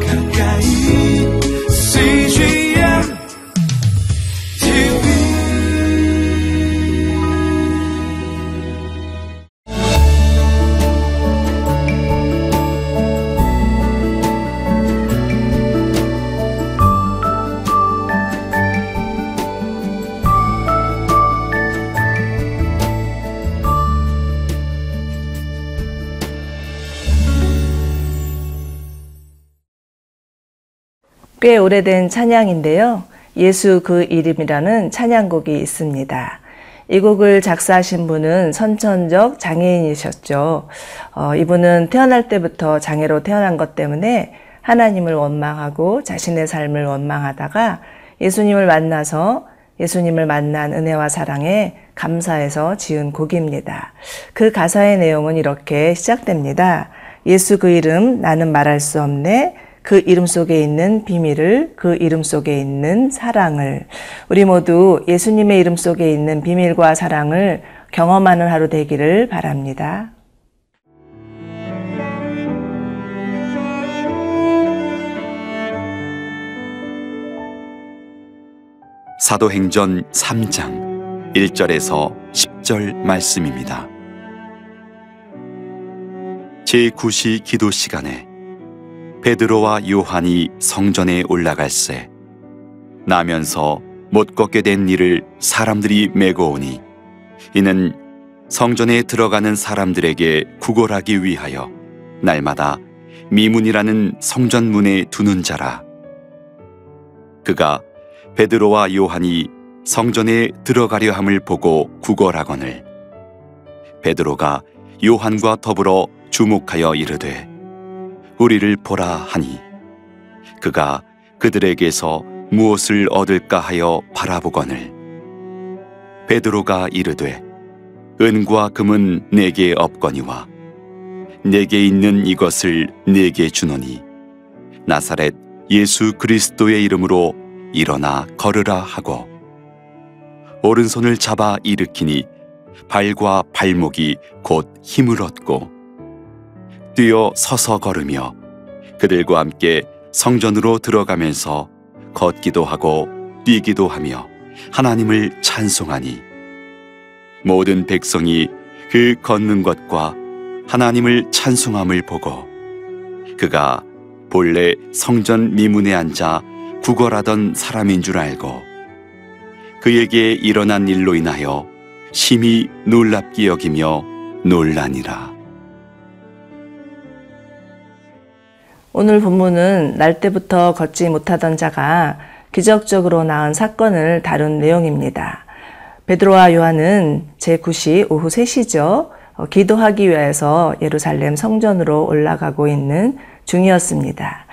가까 꽤 오래된 찬양인데요. 예수 그 이름이라는 찬양곡이 있습니다. 이 곡을 작사하신 분은 선천적 장애인이셨죠. 어, 이분은 태어날 때부터 장애로 태어난 것 때문에 하나님을 원망하고 자신의 삶을 원망하다가 예수님을 만나서 예수님을 만난 은혜와 사랑에 감사해서 지은 곡입니다. 그 가사의 내용은 이렇게 시작됩니다. 예수 그 이름 나는 말할 수 없네. 그 이름 속에 있는 비밀을, 그 이름 속에 있는 사랑을, 우리 모두 예수님의 이름 속에 있는 비밀과 사랑을 경험하는 하루 되기를 바랍니다. 사도행전 3장 1절에서 10절 말씀입니다. 제9시 기도 시간에 베드로와 요한이 성전에 올라갈새. 나면서 못 걷게 된 이를 사람들이 메고 오니 이는 성전에 들어가는 사람들에게 구걸하기 위하여 날마다 미문이라는 성전 문에 두는 자라. 그가 베드로와 요한이 성전에 들어가려 함을 보고 구걸하거늘 베드로가 요한과 더불어 주목하여 이르되 우리를 보라 하니 그가 그들에게서 무엇을 얻을까 하여 바라보거늘. 베드로가 이르되 은과 금은 내게 없거니와 내게 있는 이것을 내게 주노니 나사렛 예수 그리스도의 이름으로 일어나 걸으라 하고 오른손을 잡아 일으키니 발과 발목이 곧 힘을 얻고 뛰어 서서 걸으며 그들과 함께 성전으로 들어가면서 걷기도 하고 뛰기도 하며 하나님을 찬송하니 모든 백성이 그 걷는 것과 하나님을 찬송함을 보고 그가 본래 성전 미문에 앉아 구걸하던 사람인 줄 알고 그에게 일어난 일로 인하여 심히 놀랍게 여기며 놀라니라. 오늘 본문은 날 때부터 걷지 못하던 자가 기적적으로 나은 사건을 다룬 내용입니다. 베드로와 요한은 제9시 오후 3시죠. 어, 기도하기 위해서 예루살렘 성전으로 올라가고 있는 중이었습니다.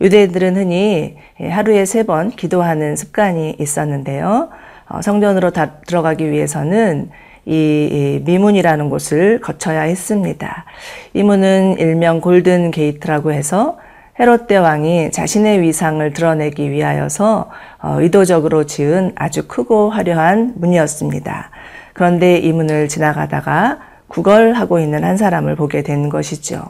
유대인들은 흔히 하루에 세 번 기도하는 습관이 있었는데요. 어, 성전으로 들어가기 위해서는 이 미문이라는 곳을 거쳐야 했습니다. 이 문은 일명 골든 게이트라고 해서 헤롯 대왕이 자신의 위상을 드러내기 위하여서 어, 의도적으로 지은 아주 크고 화려한 문이었습니다. 그런데 이 문을 지나가다가 구걸하고 있는 한 사람을 보게 된 것이죠.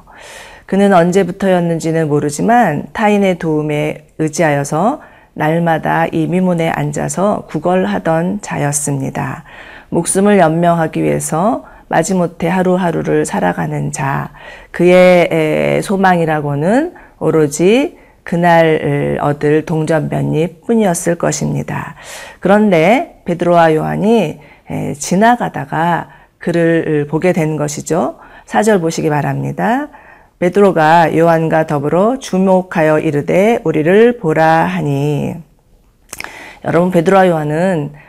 그는 언제부터였는지는 모르지만 타인의 도움에 의지하여서 날마다 이 미문에 앉아서 구걸하던 자였습니다. 목숨을 연명하기 위해서 마지못해 하루하루를 살아가는 자, 그의 소망이라고는 오로지 그날 얻을 동전변이 뿐이었을 것입니다. 그런데 베드로와 요한이 지나가다가 그를 보게 된 것이죠. 사절 보시기 바랍니다. 베드로가 요한과 더불어 주목하여 이르되 우리를 보라 하니 여러분 베드로와 요한은 어,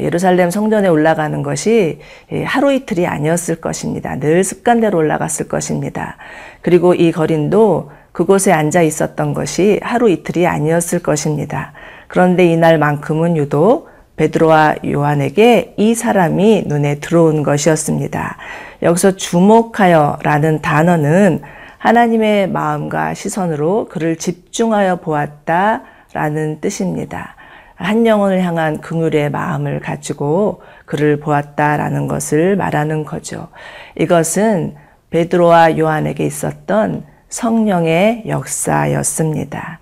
예루살렘 성전에 올라가는 것이 하루 이틀이 아니었을 것입니다. 늘 습관대로 올라갔을 것입니다. 그리고 이 거린도 그곳에 앉아 있었던 것이 하루 이틀이 아니었을 것입니다. 그런데 이날만큼은 유독 베드로와 요한에게 이 사람이 눈에 들어온 것이었습니다. 여기서 주목하여 라는 단어는 하나님의 마음과 시선으로 그를 집중하여 보았다 라는 뜻입니다. 한 영혼을 향한 긍휼의 마음을 가지고 그를 보았다라는 것을 말하는 거죠. 이것은 베드로와 요한에게 있었던 성령의 역사였습니다.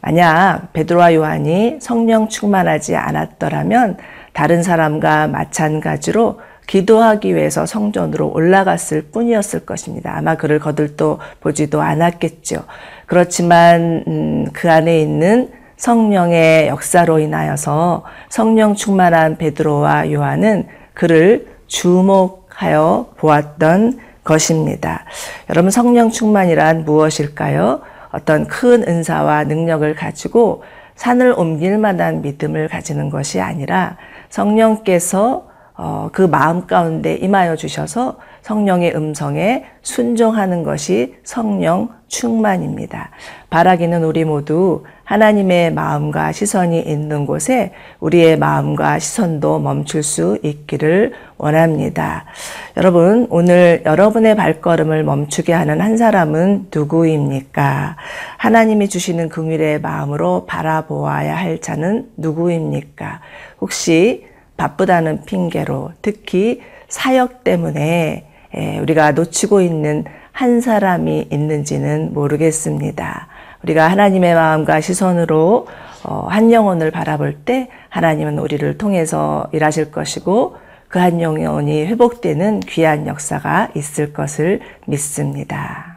만약 베드로와 요한이 성령 충만하지 않았더라면 다른 사람과 마찬가지로 기도하기 위해서 성전으로 올라갔을 뿐이었을 것입니다. 아마 그를 거들떠 보지도 않았겠죠. 그렇지만 음, 그 안에 있는 성령의 역사로 인하여서 성령 충만한 베드로와 요한은 그를 주목하여 보았던 것입니다. 여러분 성령 충만이란 무엇일까요? 어떤 큰 은사와 능력을 가지고 산을 옮길 만한 믿음을 가지는 것이 아니라 성령께서 어, 그 마음 가운데 임하여 주셔서 성령의 음성에 순종하는 것이 성령 충만입니다. 바라기는 우리 모두 하나님의 마음과 시선이 있는 곳에 우리의 마음과 시선도 멈출 수 있기를 원합니다. 여러분, 오늘 여러분의 발걸음을 멈추게 하는 한 사람은 누구입니까? 하나님이 주시는 긍휼의 마음으로 바라보아야 할 자는 누구입니까? 혹시 바쁘다는 핑계로 특히 사역 때문에 우리가 놓치고 있는 한 사람이 있는지는 모르겠습니다. 우리가 하나님의 마음과 시선으로 어, 한 영혼을 바라볼 때 하나님은 우리를 통해서 일하실 것이고 그 한 영혼이 회복되는 귀한 역사가 있을 것을 믿습니다.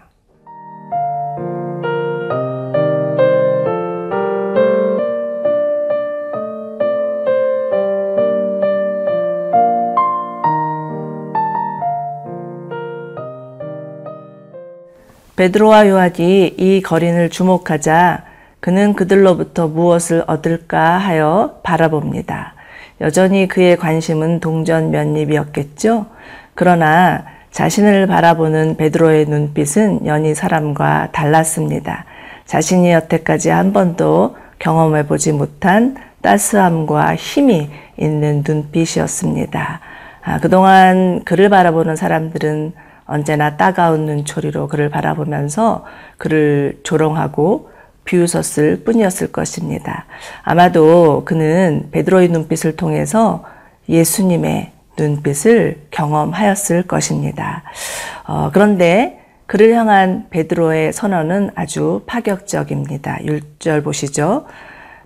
베드로와 요한이 이 거린을 주목하자 그는 그들로부터 무엇을 얻을까 하여 바라봅니다. 여전히 그의 관심은 동전 면입이었겠죠. 그러나 자신을 바라보는 베드로의 눈빛은 연히 사람과 달랐습니다. 자신이 여태까지 한 번도 경험해 보지 못한 따스함과 힘이 있는 눈빛이었습니다. 아, 그동안 그를 바라보는 사람들은 언제나 따가운 눈초리로 그를 바라보면서 그를 조롱하고 비웃었을 뿐이었을 것입니다. 아마도 그는 베드로의 눈빛을 통해서 예수님의 눈빛을 경험하였을 것입니다. 어, 그런데 그를 향한 베드로의 선언은 아주 파격적입니다. 6절 보시죠.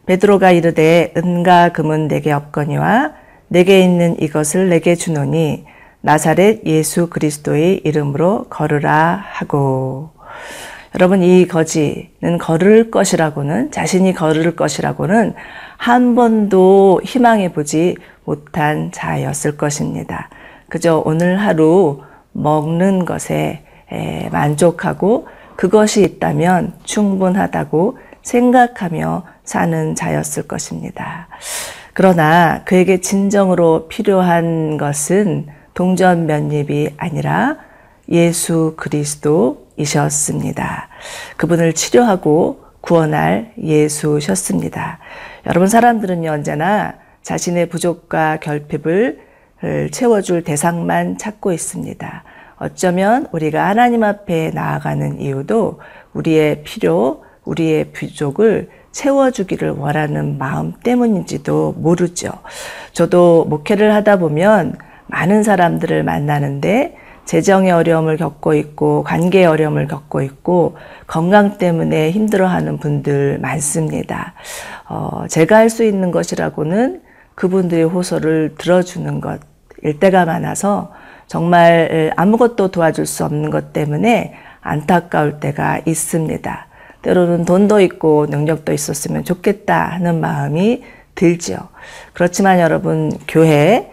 베드로가 이르되 은과 금은 내게 없거니와 내게 있는 이것을 내게 주노니 나사렛 예수 그리스도의 이름으로 걸으라 하고 여러분 이 거지는 걸을 것이라고는 자신이 걸을 것이라고는 한 번도 희망해 보지 못한 자였을 것입니다. 그저 오늘 하루 먹는 것에 만족하고 그것이 있다면 충분하다고 생각하며 사는 자였을 것입니다. 그러나 그에게 진정으로 필요한 것은 동전 면입이 아니라 예수 그리스도이셨습니다. 그분을 치료하고 구원할 예수셨습니다. 여러분 사람들은 언제나 자신의 부족과 결핍을 채워줄 대상만 찾고 있습니다. 어쩌면 우리가 하나님 앞에 나아가는 이유도 우리의 필요, 우리의 부족을 채워주기를 원하는 마음 때문인지도 모르죠. 저도 목회를 하다 보면 많은 사람들을 만나는데 재정의 어려움을 겪고 있고 관계의 어려움을 겪고 있고 건강 때문에 힘들어하는 분들 많습니다. 어, 제가 할 수 있는 것이라고는 그분들의 호소를 들어주는 것일 때가 많아서 정말 아무것도 도와줄 수 없는 것 때문에 안타까울 때가 있습니다. 때로는 돈도 있고 능력도 있었으면 좋겠다 하는 마음이 들죠. 그렇지만 여러분, 교회, 예,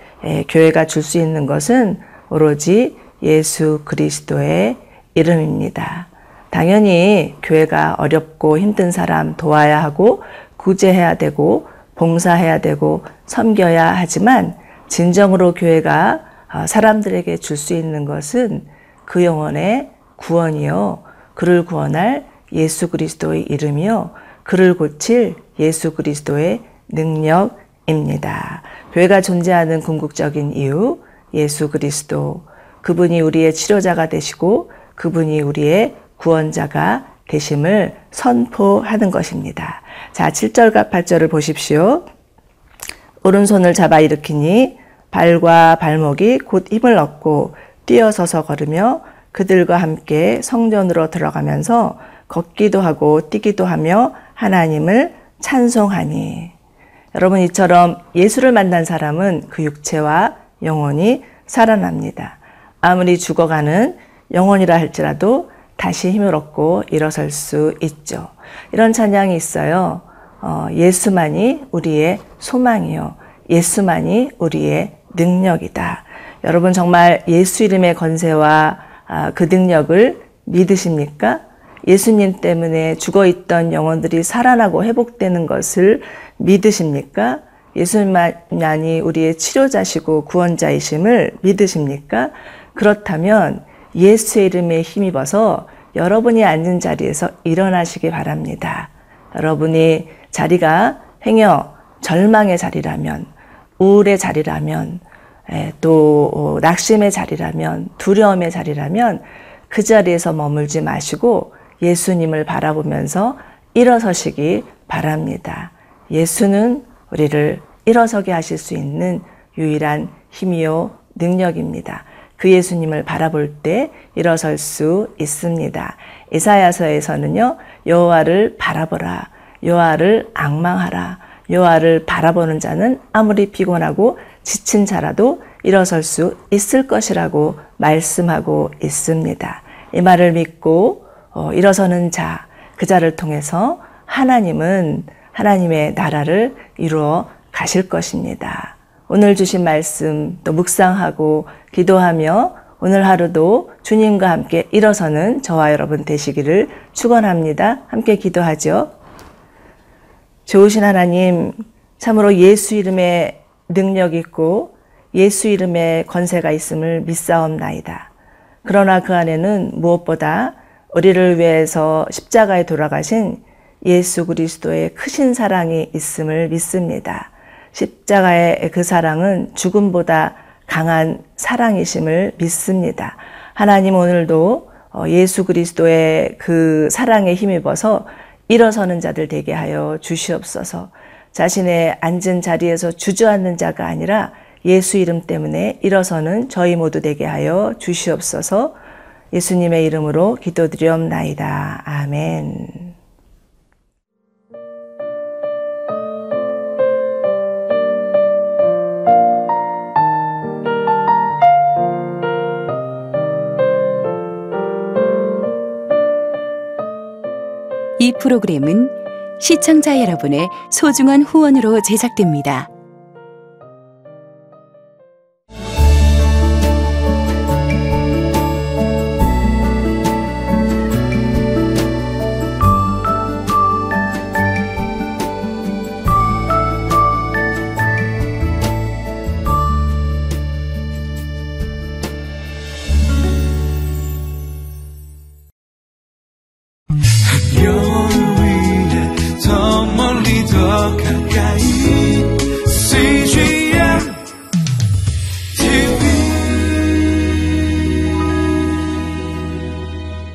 교회가 줄 수 있는 것은 오로지 예수 그리스도의 이름입니다. 당연히 교회가 어렵고 힘든 사람 도와야 하고 구제해야 되고 봉사해야 되고 섬겨야 하지만 진정으로 교회가 어, 사람들에게 줄 수 있는 것은 그 영혼의 구원이요. 그를 구원할 예수 그리스도의 이름이요. 그를 고칠 예수 그리스도의 능력입니다. 교회가 존재하는 궁극적인 이유, 예수 그리스도. 그분이 우리의 치료자가 되시고 그분이 우리의 구원자가 되심을 선포하는 것입니다. 자, 7절과 8절을 보십시오. 오른손을 잡아 일으키니 발과 발목이 곧 힘을 얻고 뛰어서서 걸으며 그들과 함께 성전으로 들어가면서 걷기도 하고 뛰기도 하며 하나님을 찬송하니. 여러분 이처럼 예수를 만난 사람은 그 육체와 영혼이 살아납니다. 아무리 죽어가는 영혼이라 할지라도 다시 힘을 얻고 일어설 수 있죠. 이런 찬양이 있어요. 어, 예수만이 우리의 소망이요. 예수만이 우리의 능력이다. 여러분 정말 예수 이름의 건세와 아, 그 능력을 믿으십니까? 예수님 때문에 죽어 있던 영혼들이 살아나고 회복되는 것을 믿으십니까? 예수님만이 우리의 치료자시고 구원자이심을 믿으십니까? 그렇다면 예수의 이름에 힘입어서 여러분이 앉은 자리에서 일어나시기 바랍니다. 여러분이 자리가 행여 절망의 자리라면, 우울의 자리라면, 예, 또 어, 낙심의 자리라면, 두려움의 자리라면 그 자리에서 머물지 마시고 예수님을 바라보면서 일어서시기 바랍니다. 예수는 우리를 일어서게 하실 수 있는 유일한 힘이요 능력입니다. 그 예수님을 바라볼 때 일어설 수 있습니다. 이사야서에서는요. 여호와를 바라보라. 여호와를 악망하라. 여호와를 바라보는 자는 아무리 피곤하고 지친 자라도 일어설 수 있을 것이라고 말씀하고 있습니다. 이 말을 믿고 어, 일어서는 자, 그 자를 통해서 하나님은 하나님의 나라를 이루어 가실 것입니다. 오늘 주신 말씀 또 묵상하고 기도하며 오늘 하루도 주님과 함께 일어서는 저와 여러분 되시기를 축원합니다. 함께 기도하죠. 좋으신 하나님, 참으로 예수 이름에 능력 있고 예수 이름에 권세가 있음을 믿사옵나이다. 그러나 그 안에는 무엇보다 우리를 위해서 십자가에 돌아가신 예수 그리스도의 크신 사랑이 있음을 믿습니다. 십자가의 그 사랑은 죽음보다 강한 사랑이심을 믿습니다. 하나님 오늘도 어, 예수 그리스도의 그 사랑에 힘입어서 일어서는 자들 되게 하여 주시옵소서. 자신의 앉은 자리에서 주저앉는 자가 아니라 예수 이름 때문에 일어서는 저희 모두 되게 하여 주시옵소서. 예수님의 이름으로 기도드리옵나이다. 아멘. 이 프로그램은 시청자 여러분의 소중한 후원으로 제작됩니다.